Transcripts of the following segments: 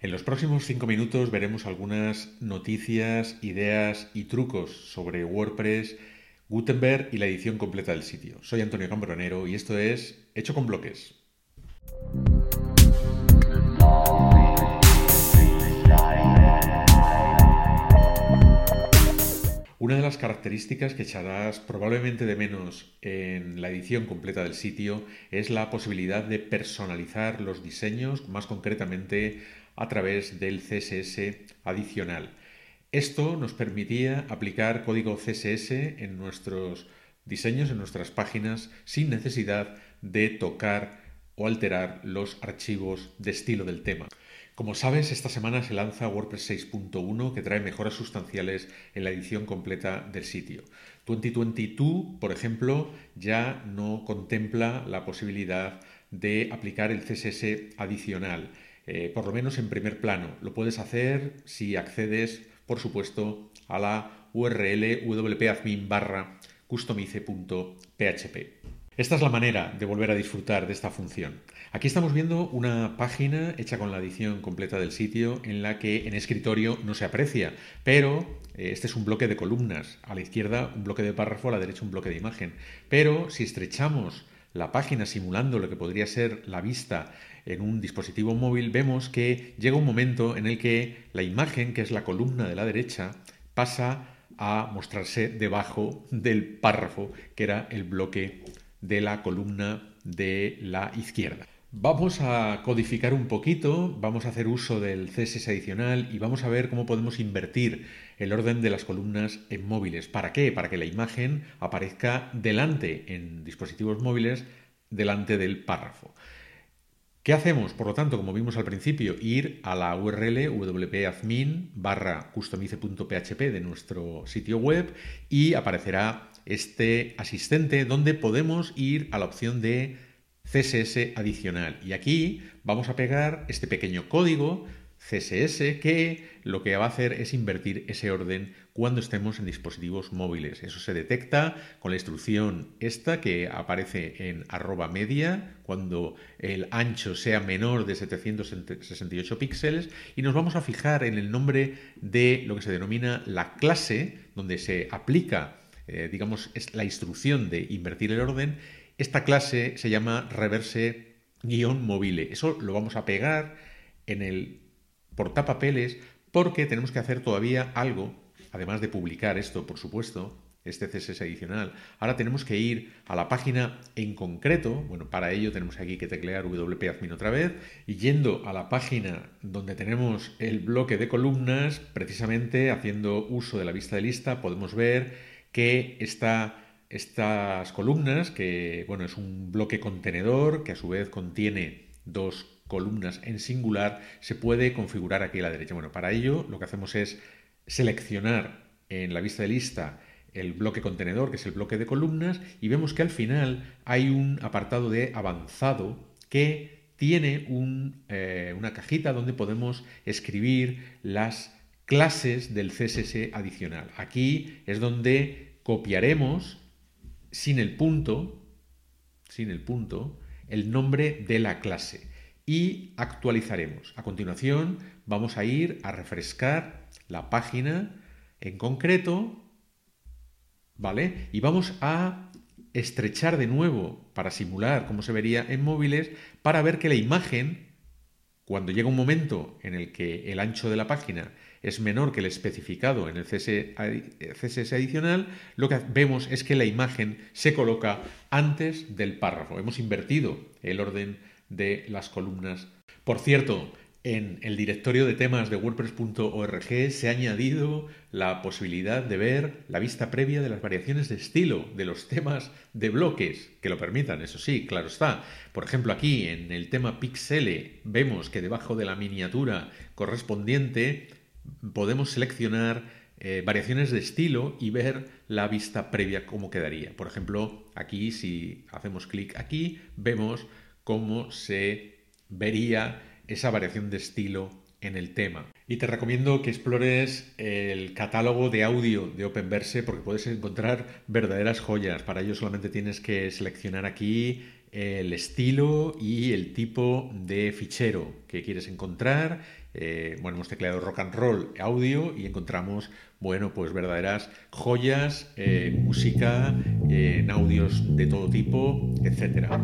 En los próximos cinco minutos veremos algunas noticias, ideas y trucos sobre WordPress, Gutenberg y la edición completa del sitio. Soy Antonio Cambronero y esto es Hecho con Bloques. Una de las características que echarás probablemente de menos en la edición completa del sitio es la posibilidad de personalizar los diseños, más concretamente a través del CSS adicional. Esto nos permitía aplicar código CSS en nuestros diseños, en nuestras páginas, sin necesidad de tocar o alterar los archivos de estilo del tema. Como sabes, esta semana se lanza WordPress 6.1 que trae mejoras sustanciales en la edición completa del sitio. 2022, por ejemplo, ya no contempla la posibilidad de aplicar el CSS adicional. Eh, por lo menos en primer plano. Lo puedes hacer si accedes, por supuesto, a la URL wp-admin barra. Esta es la manera de volver a disfrutar de esta función. Aquí estamos viendo una página hecha con la edición completa del sitio en la que en escritorio no se aprecia, pero eh, este es un bloque de columnas. A la izquierda un bloque de párrafo, a la derecha un bloque de imagen. Pero si estrechamos la página simulando lo que podría ser la vista en un dispositivo móvil, vemos que llega un momento en el que la imagen, que es la columna de la derecha, pasa a mostrarse debajo del párrafo, que era el bloque de la columna de la izquierda. Vamos a codificar un poquito, vamos a hacer uso del CSS adicional y vamos a ver cómo podemos invertir el orden de las columnas en móviles. ¿Para qué? Para que la imagen aparezca delante en dispositivos móviles, delante del párrafo. ¿Qué hacemos? Por lo tanto, como vimos al principio, ir a la URL wp-admin barra de nuestro sitio web y aparecerá este asistente donde podemos ir a la opción de CSS adicional. Y aquí vamos a pegar este pequeño código CSS que lo que va a hacer es invertir ese orden cuando estemos en dispositivos móviles. Eso se detecta con la instrucción esta que aparece en arroba media cuando el ancho sea menor de 768 píxeles y nos vamos a fijar en el nombre de lo que se denomina la clase donde se aplica eh, digamos es la instrucción de invertir el orden esta clase se llama reverse-mobile. Eso lo vamos a pegar en el portapapeles porque tenemos que hacer todavía algo, además de publicar esto, por supuesto, este CSS adicional. Ahora tenemos que ir a la página en concreto, bueno, para ello tenemos aquí que teclear wp-admin otra vez, y yendo a la página donde tenemos el bloque de columnas, precisamente haciendo uso de la vista de lista, podemos ver que está estas columnas, que bueno, es un bloque contenedor que a su vez contiene dos columnas en singular, se puede configurar aquí a la derecha. Bueno, para ello lo que hacemos es seleccionar en la vista de lista el bloque contenedor, que es el bloque de columnas, y vemos que al final hay un apartado de avanzado que tiene eh, una cajita donde podemos escribir las clases del CSS adicional. Aquí es donde copiaremos sin el punto, sin el punto, el nombre de la clase y actualizaremos. A continuación vamos a ir a refrescar la página en concreto, ¿vale? Y vamos a estrechar de nuevo para simular cómo se vería en móviles para ver que la imagen cuando llega un momento en el que el ancho de la página es menor que el especificado en el CSS adicional, lo que vemos es que la imagen se coloca antes del párrafo. Hemos invertido el orden de las columnas. Por cierto, en el directorio de temas de WordPress.org se ha añadido la posibilidad de ver la vista previa de las variaciones de estilo de los temas de bloques que lo permitan, eso sí, claro está. Por ejemplo, aquí en el tema Pixele vemos que debajo de la miniatura correspondiente podemos seleccionar eh, variaciones de estilo y ver la vista previa cómo quedaría. Por ejemplo, aquí si hacemos clic aquí, vemos cómo se vería esa variación de estilo en el tema. Y te recomiendo que explores el catálogo de audio de Openverse porque puedes encontrar verdaderas joyas. Para ello solamente tienes que seleccionar aquí el estilo y el tipo de fichero que quieres encontrar. Eh, bueno, hemos tecleado rock and roll audio y encontramos, bueno, pues verdaderas joyas, eh, música, en audios de todo tipo, etcétera.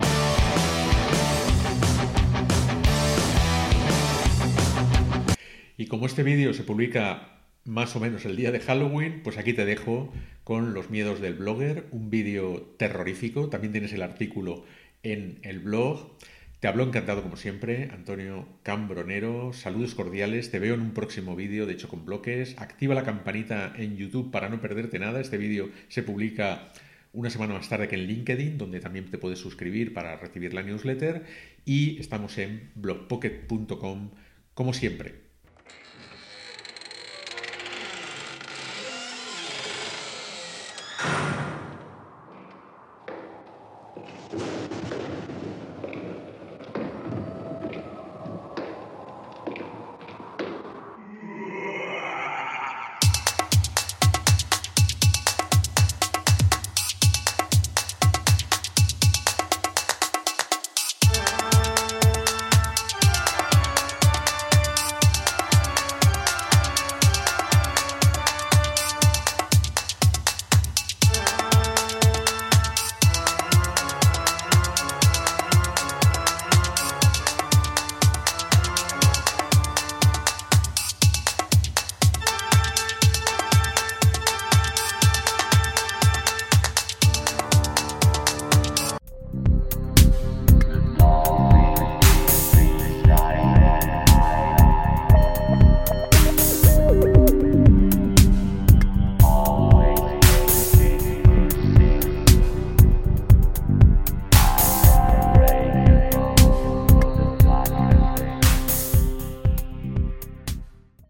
Y como este vídeo se publica más o menos el día de Halloween, pues aquí te dejo con los miedos del blogger, un vídeo terrorífico, también tienes el artículo en el blog. Te hablo encantado como siempre, Antonio Cambronero, saludos cordiales, te veo en un próximo vídeo de hecho con bloques, activa la campanita en YouTube para no perderte nada, este vídeo se publica una semana más tarde que en LinkedIn, donde también te puedes suscribir para recibir la newsletter. Y estamos en blogpocket.com como siempre.